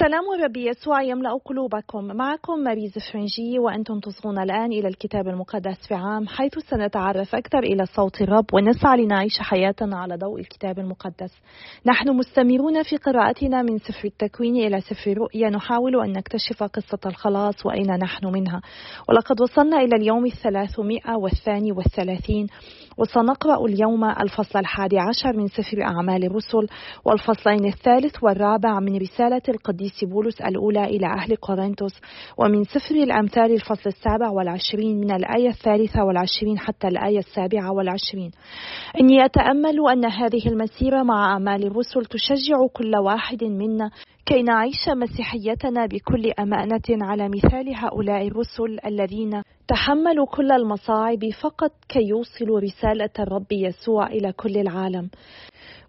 سلام الرب يسوع يملأ قلوبكم. معكم ماريز فرنجي وأنتم تصغون الآن إلى الكتاب المقدس في عام حيث سنتعرف أكثر إلى صوت الرب ونسعى لنعيش حياتنا على ضوء الكتاب المقدس. نحن مستمرون في قراءتنا من سفر التكوين إلى سفر الرؤيا نحاول أن نكتشف قصة الخلاص وأين نحن منها. ولقد وصلنا إلى اليوم الثلاثمائة والثاني والثلاثين وسنقرأ اليوم الفصل الحادي عشر من سفر أعمال الرسل والفصلين الثالث والرابع من رسالة القديس بولس الأولى إلى أهل كورنثوس ومن سفر الأمثال الفصل السابع والعشرين من الآية الثالثة والعشرين حتى الآية السابعة والعشرين إني أتأمل أن هذه المسيرة مع أعمال الرسل تشجع كل واحد منا كي نعيش مسيحيتنا بكل أمانة على مثال هؤلاء الرسل الذين تحملوا كل المصاعب فقط كي يوصلوا رسالة الرب يسوع إلى كل العالم.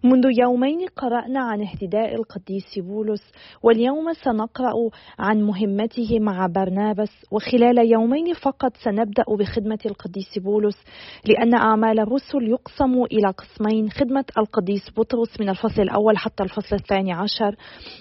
منذ يومين قرأنا عن اهتداء القديس بولس واليوم سنقرأ عن مهمته مع برنابس وخلال يومين فقط سنبدأ بخدمة القديس بولس لأن أعمال الرسل يقسم إلى قسمين خدمة القديس بطرس من الفصل الأول حتى الفصل الثاني عشر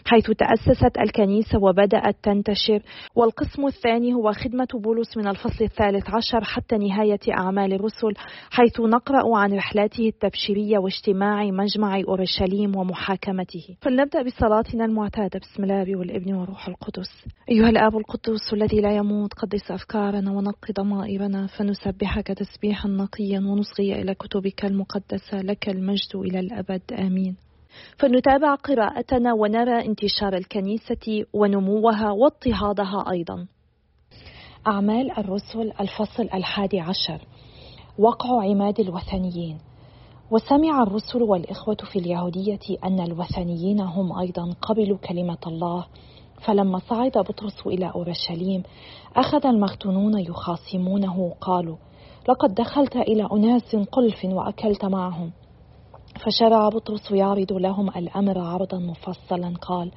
حيث تأسست الكنيسة وبدأت تنتشر والقسم الثاني هو خدمة بولس من الفصل الثالث عشر حتى نهاية أعمال الرسل حيث نقرأ عن رحلاته التبشيرية واجتماع مجمع مع أورشليم ومحاكمته. فلنبدأ بصلاتنا المعتادة. بسم الله والابن والروح القدس. أيها الآب القدوس الذي لا يموت قدس أفكارنا ونقي ضمائرنا فنسبحك تسبيحا نقيا ونصغي إلى كتبك المقدسة. لك المجد إلى الأبد. آمين. فنتابع قراءتنا ونرى انتشار الكنيسة ونموها واضطهادها أيضا. أعمال الرسل الفصل الحادي عشر. وقع عماد الوثنيين. وسمع الرسل والإخوة في اليهودية أن الوثنيين هم أيضا قبلوا كلمة الله. فلما صعد بطرس إلى أورشليم أخذ المختونون يخاصمونه. قالوا لقد دخلت إلى أناس قلف وأكلت معهم. فشرع بطرس يعرض لهم الأمر عرضا مفصلا. قال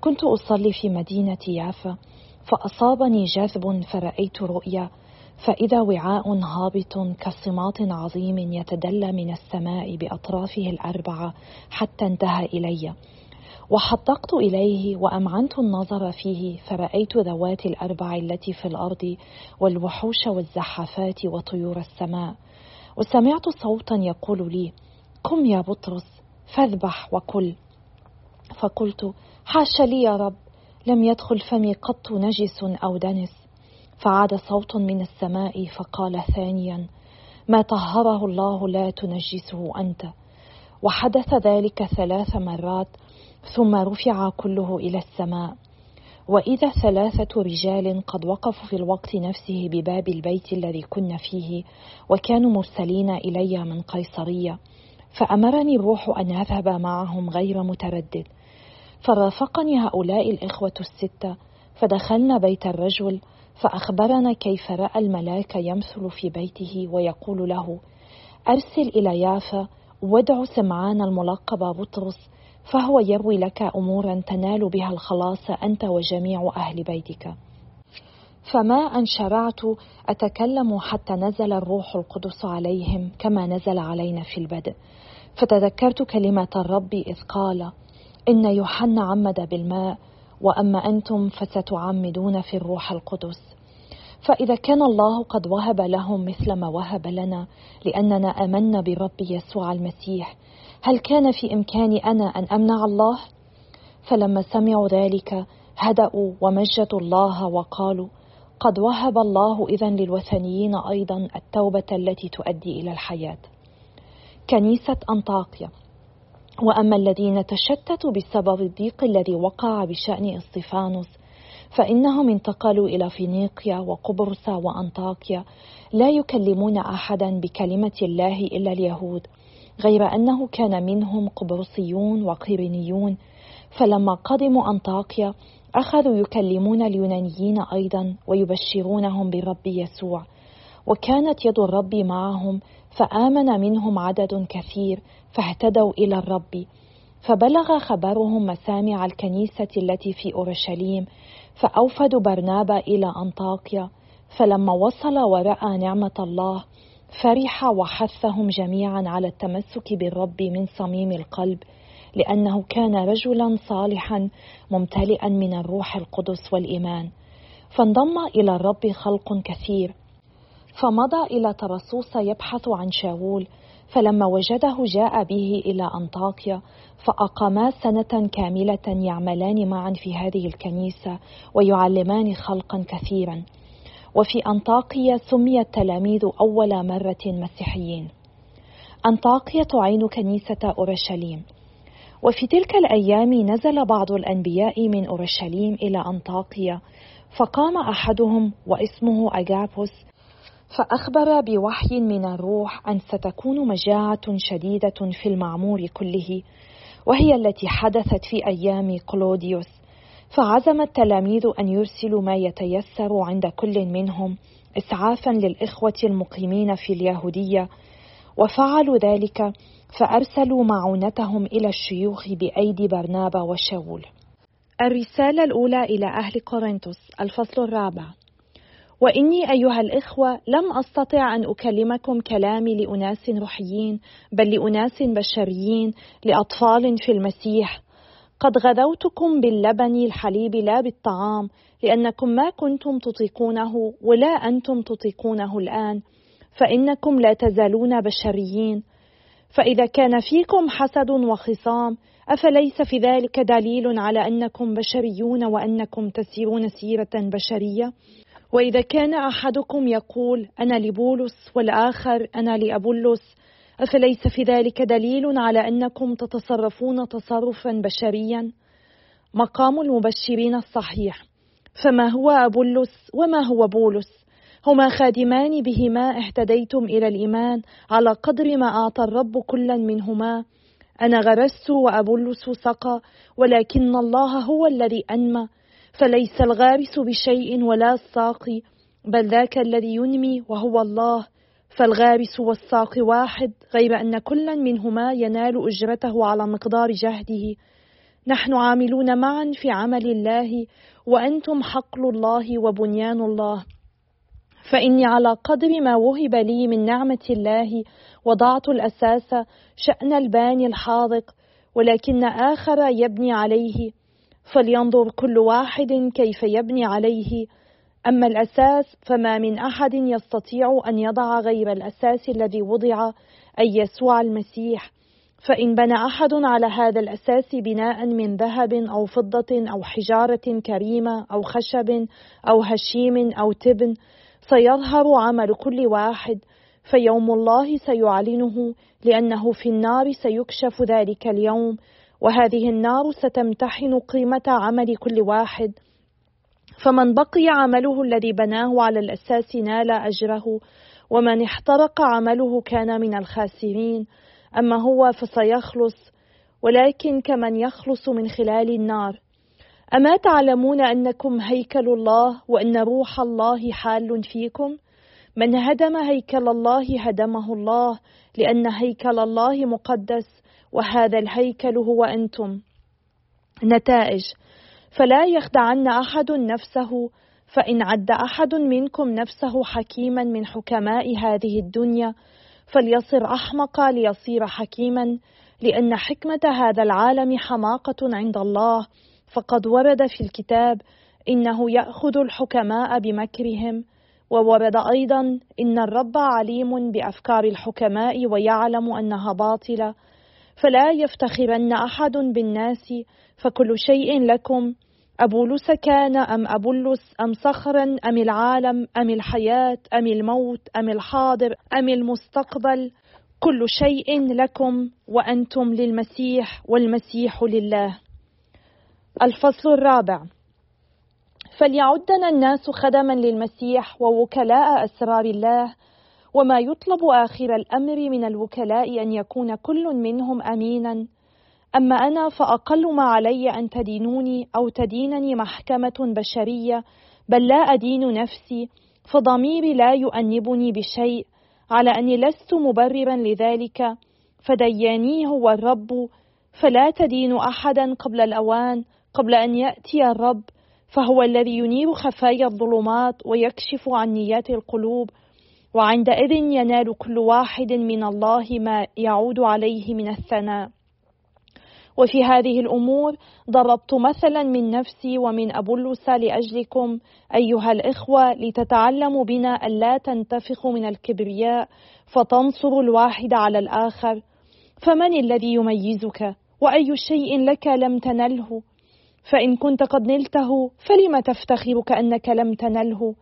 كنت أصلي في مدينة يافا فأصابني جذب فرأيت رؤيا فإذا وعاء هابط كصماط عظيم يتدلى من السماء بأطرافه الأربعة حتى انتهى إلي. وحدقت إليه وأمعنت النظر فيه فرأيت ذوات الأربع التي في الأرض والوحوش والزحافات وطيور السماء. وسمعت صوتا يقول لي قم يا بطرس فاذبح وكل. فقلت حاش لي يا رب لم يدخل فمي قط نجس أو دنس. فعاد صوت من السماء فقال ثانيا ما طهره الله لا تنجسه أنت. وحدث ذلك ثلاث مرات ثم رفع كله إلى السماء. وإذا ثلاثة رجال قد وقفوا في الوقت نفسه بباب البيت الذي كنا فيه وكانوا مرسلين إلي من قيصرية فأمرني الروح أن أذهب معهم غير متردد. فرافقني هؤلاء الإخوة الستة فدخلنا بيت الرجل فأخبرنا كيف رأى الملاك يمثل في بيته ويقول له أرسل إلى يافا وادع سمعان الملقب بطرس فهو يروي لك أمورا تنال بها الخلاص أنت وجميع أهل بيتك. فما أن شرعت أتكلم حتى نزل الروح القدس عليهم كما نزل علينا في البدء. فتذكرت كلمة الرب إذ قال إن يوحنا عمد بالماء وأما أنتم فستعمدون في الروح القدس. فإذا كان الله قد وهب لهم مثل ما وهب لنا لأننا آمنا برب يسوع المسيح. هل كان في إمكاني أنا أن أمنع الله؟ فلما سمعوا ذلك هدأوا ومجدوا الله وقالوا قد وهب الله إذا للوثنيين أيضا التوبة التي تؤدي إلى الحياة. كنيسة أنطاكيا. وأما الذين تشتتوا بسبب الضيق الذي وقع بشأن إسطفانوس فإنهم انتقلوا إلى فينيقيا وقبرص وأنطاكيا لا يكلمون احدا بكلمة الله إلا اليهود غير أنه كان منهم قبرصيون وقيرينيون فلما قدموا أنطاكيا أخذوا يكلمون اليونانيين أيضا ويبشرونهم بالرب يسوع. وكانت يد الرب معهم فآمن منهم عدد كثير فاهتدوا إلى الرب. فبلغ خبرهم مسامع الكنيسة التي في أورشليم فاوفدوا برنابا إلى أنطاكيا فلما وصل ورأى نعمة الله فرح وحثهم جميعا على التمسك بالرب من صميم القلب لأنه كان رجلا صالحا ممتلئا من الروح القدس والإيمان. فانضم إلى الرب خلق كثير. فمضى إلى ترسوس يبحث عن شاول فلما وجده جاء به إلى أنطاكيا فأقاما سنة كاملة يعملان معا في هذه الكنيسة ويعلمان خلقا كثيرا. وفي أنطاكيا سمي التلاميذ أول مرة مسيحيين. أنطاكيا تعين كنيسة أورشليم. وفي تلك الأيام نزل بعض الأنبياء من أورشليم إلى أنطاكيا فقام أحدهم واسمه أجابوس فأخبر بوحي من الروح أن ستكون مجاعة شديدة في المعمور كله وهي التي حدثت في أيام كلوديوس. فعزم التلاميذ أن يرسلوا ما يتيسر عند كل منهم إسعافا للإخوة المقيمين في اليهودية. وفعلوا ذلك فأرسلوا معونتهم إلى الشيوخ بأيدي برنابا وشاول. الرسالة الأولى إلى أهل كورنثوس الفصل الرابع. وإني أيها الإخوة لم أستطع أن أكلمكم كلامي لأناس روحيين بل لأناس بشريين لأطفال في المسيح. قد غذوتكم باللبن الحليب لا بالطعام لأنكم ما كنتم تطيقونه ولا أنتم تطيقونه الآن فإنكم لا تزالون بشريين. فإذا كان فيكم حسد وخصام أفليس في ذلك دليل على أنكم بشريون وأنكم تسيرون سيرة بشرية؟ وإذا كان أحدكم يقول أنا لبولس والآخر أنا لأبولس أفليس في ذلك دليل على أنكم تتصرفون تصرفا بشريا؟ مقام المبشرين الصحيح. فما هو أبولس وما هو بولس؟ هما خادمان بهما اهتديتم إلى الإيمان على قدر ما أعطى الرب كلا منهما. أنا غرست وأبولس سقى ولكن الله هو الذي أنمى. فليس الغارس بشيء ولا الساقي بل ذاك الذي ينمي وهو الله. فالغارس والساقي واحد غير أن كلا منهما ينال أجرته على مقدار جهده. نحن عاملون معا في عمل الله وأنتم حقل الله وبنيان الله. فإني على قدر ما وهب لي من نعمة الله وضعت الأساس شأن الباني الحاذق ولكن آخر يبني عليه. فلينظر كل واحد كيف يبني عليه. أما الأساس فما من أحد يستطيع أن يضع غير الأساس الذي وضع أي يسوع المسيح. فإن بنى أحد على هذا الأساس بناء من ذهب أو فضة أو حجارة كريمة أو خشب أو هشيم أو تبن سيظهر عمل كل واحد. فيوم الله سيعلنه لأنه في النار سيكشف ذلك اليوم. وهذه النار ستمتحن قيمة عمل كل واحد. فمن بقي عمله الذي بناه على الأساس نال أجره ومن احترق عمله كان من الخاسرين. أما هو فسيخلص ولكن كمن يخلص من خلال النار. أما تعلمون أنكم هيكل الله وأن روح الله حال فيكم؟ من هدم هيكل الله هدمه الله لأن هيكل الله مقدس. وهذا الهيكل هو أنتم. نتائج. فلا يخدعن أحد نفسه فإن عد أحد منكم نفسه حكيما من حكماء هذه الدنيا فليصر أحمق ليصير حكيما لأن حكمة هذا العالم حماقة عند الله. فقد ورد في الكتاب إنه يأخذ الحكماء بمكرهم وورد أيضا إن الرب عليم بأفكار الحكماء ويعلم أنها باطلة. فلا يفتخرن أحد بالناس فكل شيء لكم أبولس كان أم أبولس أم صخرا أم العالم أم الحياة أم الموت أم الحاضر أم المستقبل كل شيء لكم وأنتم للمسيح والمسيح لله. الفصل الرابع. فليعدنا الناس خدما للمسيح ووكلاء أسرار الله وما يطلب آخر الأمر من الوكلاء أن يكون كل منهم أمينا. أما أنا فأقل ما علي أن تدينوني أو تدينني محكمة بشرية بل لا أدين نفسي فضميري لا يؤنبني بشيء على أني لست مبررا لذلك فدياني هو الرب فلا تدين أحدا قبل الأوان قبل أن يأتي الرب فهو الذي ينير خفايا الظلمات ويكشف عن نيات القلوب وعندئذ ينال كل واحد من الله ما يعود عليه من الثناء. وفي هذه الأمور ضربت مثلا من نفسي ومن أبلس لأجلكم أيها الإخوة لتتعلموا بنا ألا تنتفخوا من الكبرياء فتنصروا الواحد على الآخر. فمن الذي يميزك؟ وأي شيء لك لم تنله؟ فإن كنت قد نلته فلم تفتخر كأنك لم تنله؟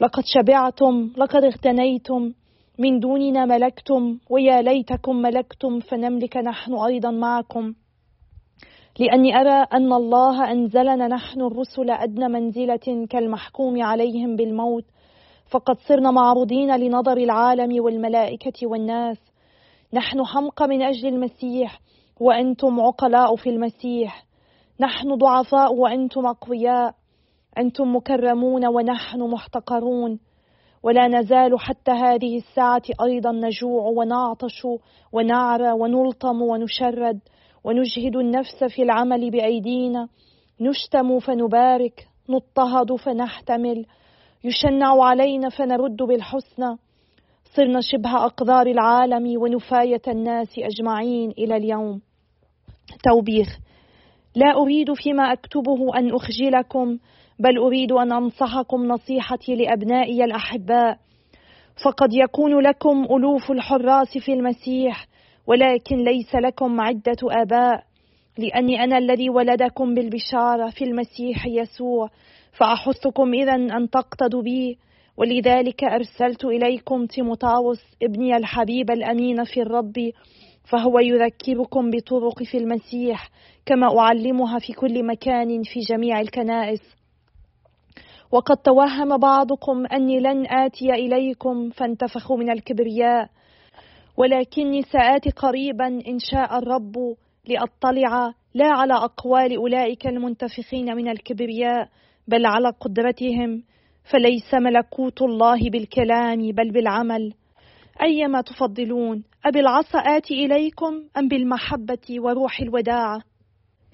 لقد شبعتم لقد اغتنيتم من دوننا ملكتم ويا ليتكم ملكتم فنملك نحن أيضا معكم. لأني أرى أن الله أنزلنا نحن الرسل أدنى منزلة كالمحكوم عليهم بالموت فقد صرنا معروضين لنظر العالم والملائكة والناس. نحن حمقى من أجل المسيح وأنتم عقلاء في المسيح. نحن ضعفاء وأنتم أقوياء. أنتم مكرمون ونحن محتقرون ولا نزال حتى هذه الساعة أيضا نجوع ونعطش ونعرى ونلطم ونشرد ونجهد النفس في العمل بأيدينا نشتم فنبارك نضطهد فنحتمل يشنع علينا فنرد بالحسنى. صرنا شبه أقدار العالم ونفاية الناس أجمعين إلى اليوم. توبيخ. لا أريد فيما أكتبه أن أخجلكم بل أريد أن أنصحكم نصيحتي لأبنائي الأحباء. فقد يكون لكم ألوف الحراس في المسيح ولكن ليس لكم عدة آباء لأني أنا الذي ولدكم بالبشارة في المسيح يسوع فأحثكم إذا أن تقتدوا بي. ولذلك أرسلت إليكم تيموتاوس ابني الحبيب الأمين في الرب فهو يذكركم بطرق في المسيح كما أعلمها في كل مكان في جميع الكنائس. وقد توهم بعضكم أني لن آتي إليكم فانتفخوا من الكبرياء ولكني سآتي قريبا إن شاء الرب لأطلع لا على أقوال أولئك المنتفخين من الكبرياء بل على قدرتهم فليس ملكوت الله بالكلام بل بالعمل. أيما تفضلون أبالعصا آتي إليكم أم بالمحبة وروح الوداعة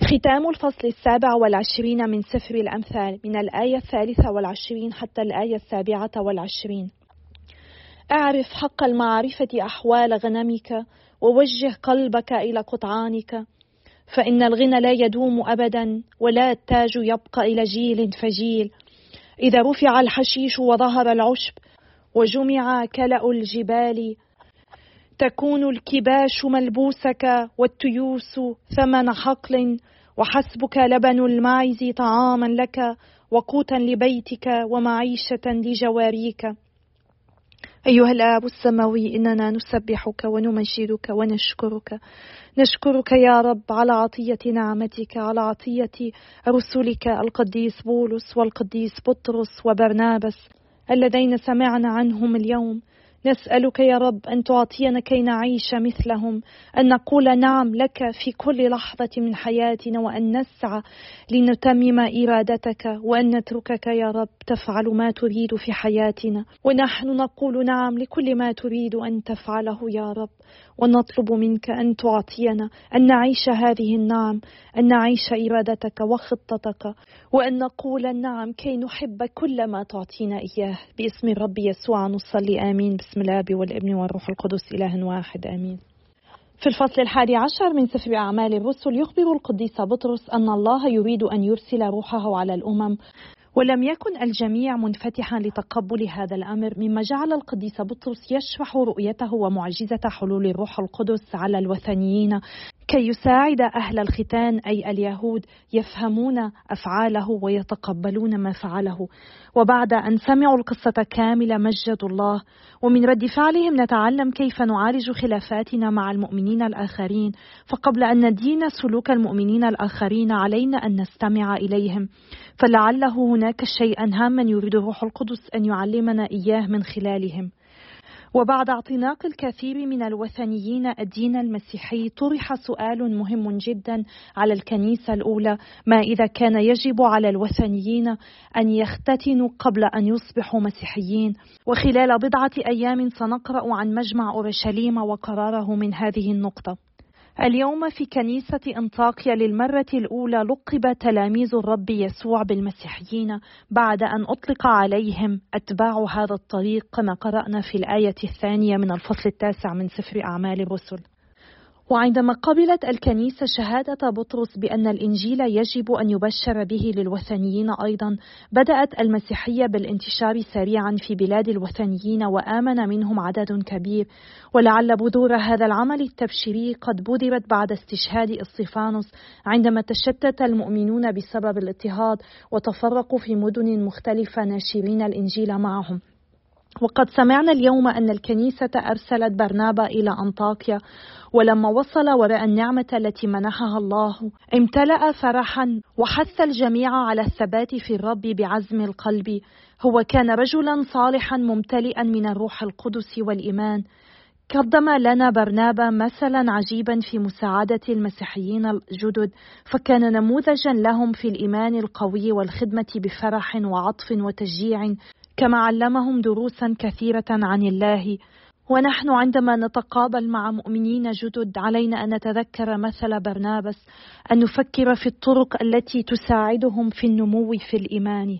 ختام الفصل السابع والعشرين من سفر الأمثال من الآية الثالثة والعشرين حتى الآية السابعة والعشرين. أعرف حق المعرفة أحوال غنمك ووجه قلبك إلى قطعانك فإن الغنى لا يدوم أبدا ولا التاج يبقى إلى جيل فجيل. إذا رفع الحشيش وظهر العشب وجمع كلأ الجبال تكون الكباش ملبوسك والتيوس ثمن حقل وحسبك لبن الماعز طعاما لك وقوتا لبيتك ومعيشة لجواريك. أيها الآب السماوي إننا نسبحك ونمجدك ونشكرك. نشكرك يا رب على عطية نعمتك على عطية رسلك القديس بولس والقديس بطرس وبرنابس اللذين سمعنا عنهم اليوم. نسألك يا رب أن تعطينا كي نعيش مثلهم أن نقول نعم لك في كل لحظة من حياتنا وأن نسعى لنتمم إرادتك وأن نتركك يا رب تفعل ما تريد في حياتنا. ونحن نقول نعم لكل ما تريد أن تفعله يا رب. ونطلب منك أن تعطينا أن نعيش هذه النعم أن نعيش إرادتك وخطتك وأن نقول نعم كي نحب كل ما تعطينا إياه. باسم الرب يسوع نصلي آمين. بسم الآب والابن والروح القدس إله واحد آمين. في الفصل الحادي عشر من سفر أعمال الرسل يخبر القديس بطرس أن الله يريد أن يرسل روحه على الأمم ولم يكن الجميع منفتحا لتقبل هذا الأمر مما جعل القديس بطرس يشرح رؤيته ومعجزة حلول الروح القدس على الوثنيين. كي يساعد أهل الختان أي اليهود يفهمون أفعاله ويتقبلون ما فعله. وبعد أن سمعوا القصة كاملة مجدوا الله. ومن رد فعلهم نتعلم كيف نعالج خلافاتنا مع المؤمنين الآخرين. فقبل أن ندين سلوك المؤمنين الآخرين علينا أن نستمع إليهم. فلعله هناك شيئا هاما يريد الروح القدس أن يعلمنا إياه من خلالهم. وبعد اعتناق الكثير من الوثنيين الدين المسيحي طرح سؤال مهم جدا على الكنيسة الأولى ما إذا كان يجب على الوثنيين أن يختتنوا قبل أن يصبحوا مسيحيين. وخلال بضعة أيام سنقرأ عن مجمع أورشليم وقراره من هذه النقطة. اليوم في كنيسة أنطاكيا للمرة الأولى لقب تلاميذ الرب يسوع بالمسيحيين بعد أن أطلق عليهم أتباع هذا الطريق كما قرأنا في الآية الثانية من الفصل التاسع من سفر أعمال الرسل. وعندما قبلت الكنيسة شهادة بطرس بأن الإنجيل يجب أن يبشر به للوثنيين أيضا بدأت المسيحية بالانتشار سريعا في بلاد الوثنيين وآمن منهم عدد كبير. ولعل بذور هذا العمل التبشيري قد بذرت بعد استشهاد إسطفانوس عندما تشتت المؤمنون بسبب الاضطهاد وتفرقوا في مدن مختلفة ناشرين الإنجيل معهم. وقد سمعنا اليوم أن الكنيسة أرسلت برنابا إلى أنطاكيا ولما وصل ورأى النعمة التي منحها الله امتلأ فرحا وحث الجميع على الثبات في الرب بعزم القلب. هو كان رجلا صالحا ممتلئا من الروح القدس والإيمان. قدم لنا برنابا مثلا عجيبا في مساعدة المسيحيين الجدد فكان نموذجا لهم في الإيمان القوي والخدمة بفرح وعطف وتشجيع. كما علمهم دروسا كثيرة عن الله. ونحن عندما نتقابل مع مؤمنين جدد علينا أن نتذكر مثل برنابس أن نفكر في الطرق التي تساعدهم في النمو في الإيمان.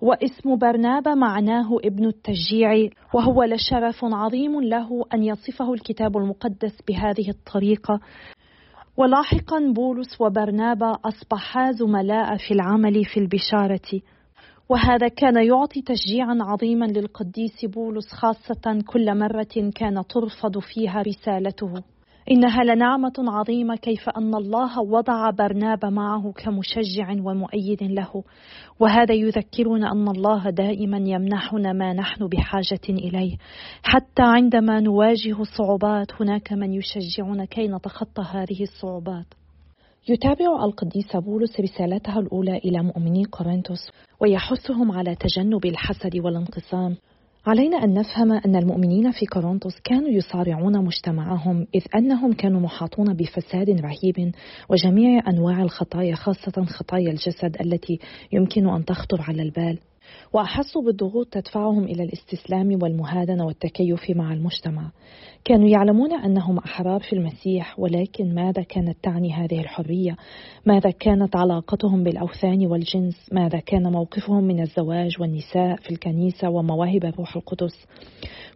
واسم برنابا معناه ابن التشجيع وهو لشرف عظيم له أن يصفه الكتاب المقدس بهذه الطريقة. ولاحقا بولس وبرنابا أصبحا زملاء في العمل في البشارة. وهذا كان يعطي تشجيعا عظيما للقديس بولس خاصة كل مرة كان ترفض فيها رسالته. إنها لنعمة عظيمة كيف أن الله وضع برنابا معه كمشجع ومؤيد له، وهذا يذكرنا أن الله دائما يمنحنا ما نحن بحاجة إليه، حتى عندما نواجه صعوبات هناك من يشجعنا كي نتخطى هذه الصعوبات. يتابع القديس بولس رسالته الأولى إلى مؤمني قرنطس ويحثهم على تجنب الحسد والانقسام. علينا أن نفهم أن المؤمنين في كورنثوس كانوا يصارعون مجتمعهم إذ أنهم كانوا محاطون بفساد رهيب وجميع أنواع الخطايا خاصة خطايا الجسد التي يمكن أن تخطر على البال. وأحسوا بالضغوط تدفعهم إلى الاستسلام والمهادنة والتكيف مع المجتمع. كانوا يعلمون أنهم أحرار في المسيح ولكن ماذا كانت تعني هذه الحرية؟ ماذا كانت علاقتهم بالأوثان والجنس؟ ماذا كان موقفهم من الزواج والنساء في الكنيسة ومواهب الروح القدس؟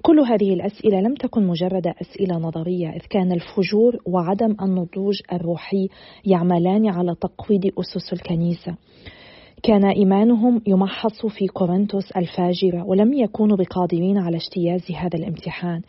كل هذه الأسئلة لم تكن مجرد أسئلة نظرية إذ كان الفجور وعدم النضوج الروحي يعملان على تقويض أسس الكنيسة. كان إيمانهم يمحص في كورنثوس الفاجرة ولم يكونوا بقادرين على اجتياز هذا الامتحان.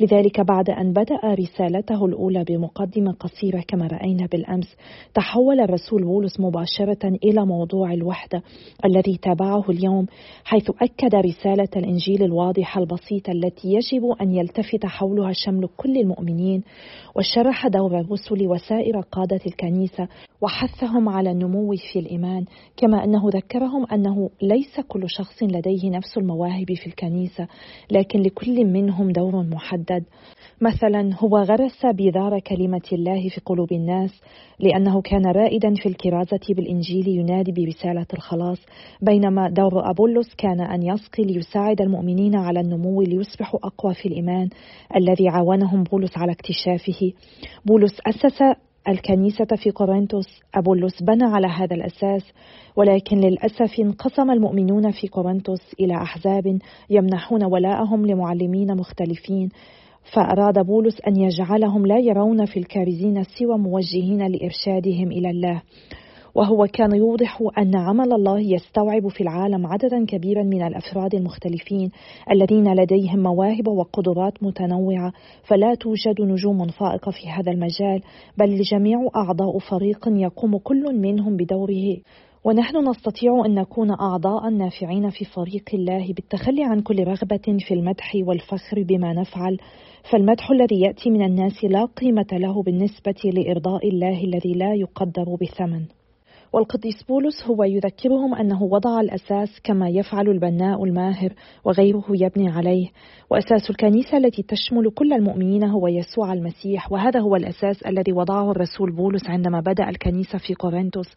لذلك بعد أن بدأ رسالته الأولى بمقدمة قصيرة كما رأينا بالأمس تحول الرسول بولس مباشرة إلى موضوع الوحدة الذي تابعه اليوم حيث أكد رسالة الإنجيل الواضحة البسيطة التي يجب أن يلتفت حولها شمل كل المؤمنين وشرح دور الرسل وسائر قادة الكنيسة وحثهم على النمو في الإيمان كما أنه ذكرهم أنه ليس كل شخص لديه نفس المواهب في الكنيسة لكن لكل منهم دور محدد. مثلا هو غرس بذار كلمة الله في قلوب الناس لأنه كان رائدا في الكرازة بالإنجيل ينادي برسالة الخلاص بينما دور أبولس كان أن يسقي ليساعد المؤمنين على النمو ليصبحوا أقوى في الإيمان الذي عاونهم بولس على اكتشافه. بولس أسس الكنيسة في قرنطس أبولس بنى على هذا الأساس ولكن للأسف انقسم المؤمنون في قرنطس إلى أحزاب يمنحون ولاءهم لمعلمين مختلفين. فأراد بولس أن يجعلهم لا يرون في الكارزين سوى موجهين لإرشادهم إلى الله. وهو كان يوضح أن عمل الله يستوعب في العالم عددا كبيرا من الأفراد المختلفين الذين لديهم مواهب وقدرات متنوعة فلا توجد نجوم فائقة في هذا المجال بل الجميع أعضاء فريق يقوم كل منهم بدوره. ونحن نستطيع أن نكون أعضاء نافعين في فريق الله بالتخلي عن كل رغبة في المدح والفخر بما نفعل. فالمدح الذي يأتي من الناس لا قيمة له بالنسبة لإرضاء الله الذي لا يقدر بثمن. والقديس بولس هو يذكرهم أنه وضع الأساس كما يفعل البناء الماهر وغيره يبني عليه. وأساس الكنيسة التي تشمل كل المؤمنين هو يسوع المسيح وهذا هو الأساس الذي وضعه الرسول بولس عندما بدأ الكنيسة في كورنثوس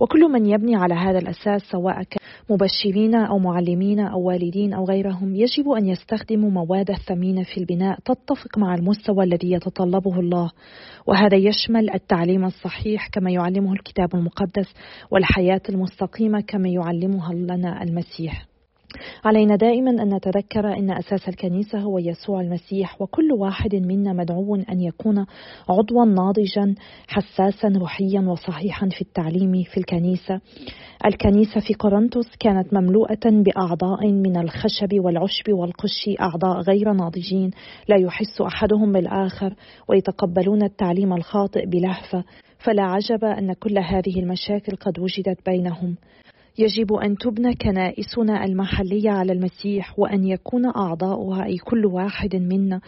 وكل من يبني على هذا الأساس سواء كان مبشرين أو معلمين أو والدين أو غيرهم يجب أن يستخدموا مواد ثمينة في البناء تتفق مع المستوى الذي يتطلبه الله. وهذا يشمل التعليم الصحيح كما يعلمه الكتاب المقدس. والحياة المستقيمة كما يعلمها لنا المسيح. علينا دائما أن نتذكر إن أساس الكنيسة هو يسوع المسيح وكل واحد منا مدعو أن يكون عضوا ناضجا حساسا روحيا وصحيحا في التعليم في الكنيسة. الكنيسة في كورنثوس كانت مملوءة بأعضاء من الخشب والعشب والقش أعضاء غير ناضجين. لا يحس أحدهم بالآخر ويتقبلون التعليم الخاطئ بلهفة. فلا عجب أن كل هذه المشاكل قد وجدت بينهم يجب أن تبنى كنائسنا المحلية على المسيح وأن يكون أعضاؤها أي كل واحد منا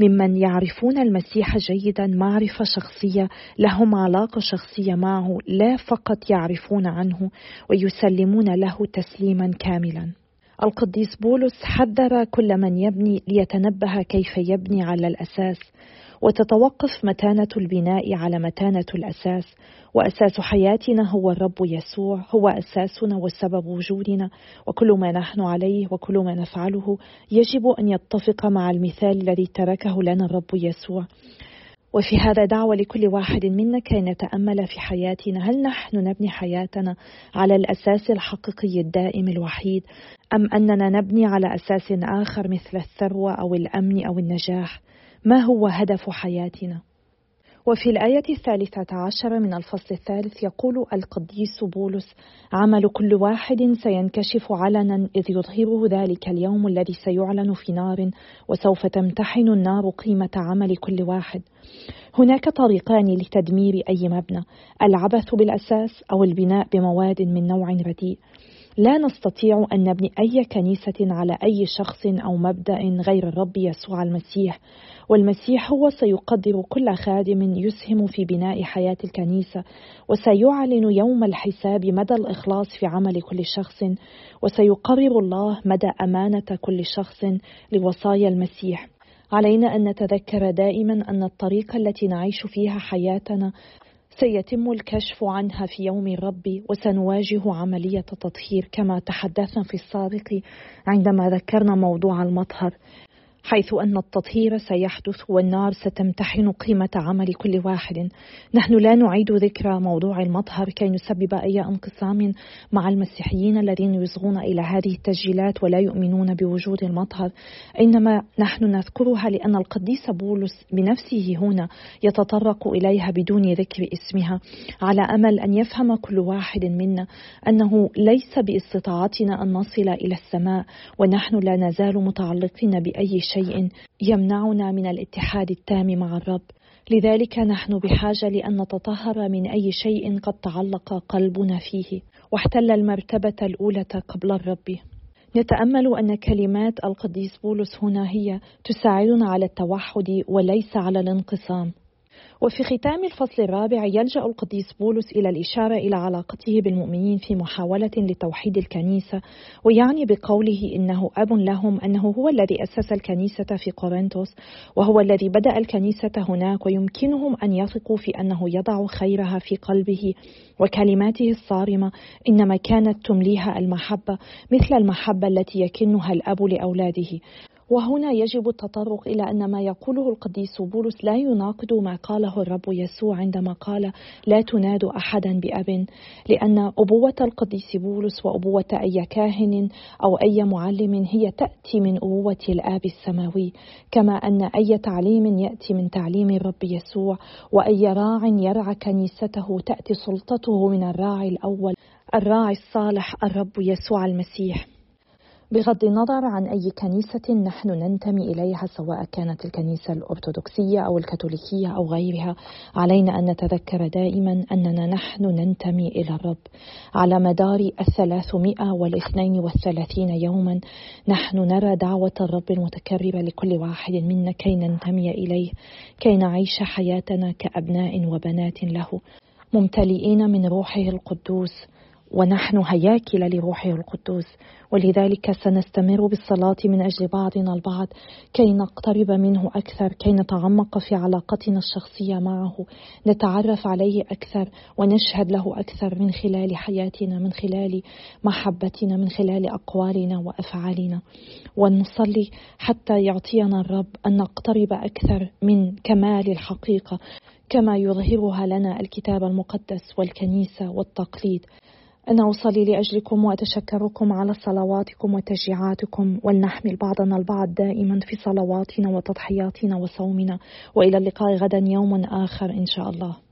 ممن يعرفون المسيح جيدا معرفة شخصية لهم علاقة شخصية معه لا فقط يعرفون عنه ويسلمون له تسليما كاملا. القديس بولس حذر كل من يبني ليتنبه كيف يبني على الأساس وتتوقف متانة البناء على متانة الأساس وأساس حياتنا هو الرب يسوع هو أساسنا وسبب وجودنا وكل ما نحن عليه وكل ما نفعله يجب أن يتفق مع المثال الذي تركه لنا الرب يسوع. وفي هذا دعوة لكل واحد منا كي نتأمل في حياتنا. هل نحن نبني حياتنا على الأساس الحقيقي الدائم الوحيد أم أننا نبني على أساس آخر مثل الثروة أو الأمن أو النجاح؟ ما هو هدف حياتنا؟ وفي الآية الثالثة عشر من الفصل الثالث يقول القديس بولس: عمل كل واحد سينكشف علنا إذ يظهره ذلك اليوم الذي سيعلن في نار وسوف تمتحن النار قيمة عمل كل واحد. هناك طريقان لتدمير أي مبنى: العبث بالأساس أو البناء بمواد من نوع رديء. لا نستطيع أن نبني أي كنيسة على أي شخص أو مبدأ غير الرب يسوع المسيح. والمسيح هو سيقدر كل خادم يسهم في بناء حياة الكنيسة وسيعلن يوم الحساب مدى الإخلاص في عمل كل شخص وسيقرر الله مدى أمانة كل شخص لوصايا المسيح. علينا أن نتذكر دائما أن الطريقة التي نعيش فيها حياتنا سيتم الكشف عنها في يوم الرب وسنواجه عملية تطهير كما تحدثنا في السابق عندما ذكرنا موضوع المطهر. حيث أن التطهير سيحدث والنار ستمتحن قيمة عمل كل واحد. نحن لا نعيد ذكر موضوع المطهر كي نسبب أي انقسام مع المسيحيين الذين يصغون إلى هذه التسجيلات ولا يؤمنون بوجود المطهر. إنما نحن نذكرها لأن القديس بولس بنفسه هنا يتطرق إليها بدون ذكر اسمها على أمل أن يفهم كل واحد منا أنه ليس باستطاعتنا أن نصل إلى السماء ونحن لا نزال متعلقين بأي شيء شيء يمنعنا من الاتحاد التام مع الرب. لذلك نحن بحاجة لأن نتطهر من أي شيء قد تعلق قلبنا فيه. واحتل المرتبة الأولى قبل الرب. نتأمل أن كلمات القديس بولس هنا هي تساعدنا على التوحد وليس على الانقسام. وفي ختام الفصل الرابع يلجأ القديس بولس إلى الإشارة إلى علاقته بالمؤمنين في محاولة لتوحيد الكنيسة ويعني بقوله إنه أب لهم أنه هو الذي أسس الكنيسة في قورنثوس وهو الذي بدأ الكنيسة هناك ويمكنهم أن يثقوا في أنه يضع خيرها في قلبه وكلماته الصارمة إنما كانت تمليها المحبة مثل المحبة التي يكنها الأب لأولاده. وهنا يجب التطرق إلى أن ما يقوله القديس بولس لا يناقض ما قاله الرب يسوع عندما قال لا تنادوا أحدا بأب لأن أبوة القديس بولس وأبوة أي كاهن أو أي معلم هي تأتي من أبوة الآب السماوي كما أن أي تعليم يأتي من تعليم الرب يسوع وأي راع يرعى كنيسته تأتي سلطته من الراعي الأول الراعي الصالح الرب يسوع المسيح. بغض النظر عن أي كنيسة نحن ننتمي إليها سواء كانت الكنيسة الأرثوذكسية أو الكاثوليكية أو غيرها علينا أن نتذكر دائما أننا نحن ننتمي إلى الرب. على مدار الثلاثمائة والاثنين والثلاثين يوما نحن نرى دعوة الرب المتكررة لكل واحد منا كي ننتمي إليه كي نعيش حياتنا كأبناء وبنات له ممتلئين من روحه القدوس. ونحن هياكل لروحه القدوس ولذلك سنستمر بالصلاة من أجل بعضنا البعض كي نقترب منه أكثر كي نتعمق في علاقتنا الشخصية معه نتعرف عليه أكثر ونشهد له أكثر من خلال حياتنا من خلال محبتنا من خلال أقوالنا وأفعالنا. ونصلي حتى يعطينا الرب أن نقترب أكثر من كمال الحقيقة كما يظهرها لنا الكتاب المقدس والكنيسة والتقليد. أنا أصلي لأجلكم وأتشكركم على صلواتكم وتشجيعاتكم ولنحمل بعضنا البعض دائما في صلواتنا وتضحياتنا وصومنا وإلى اللقاء غدا يوم آخر إن شاء الله.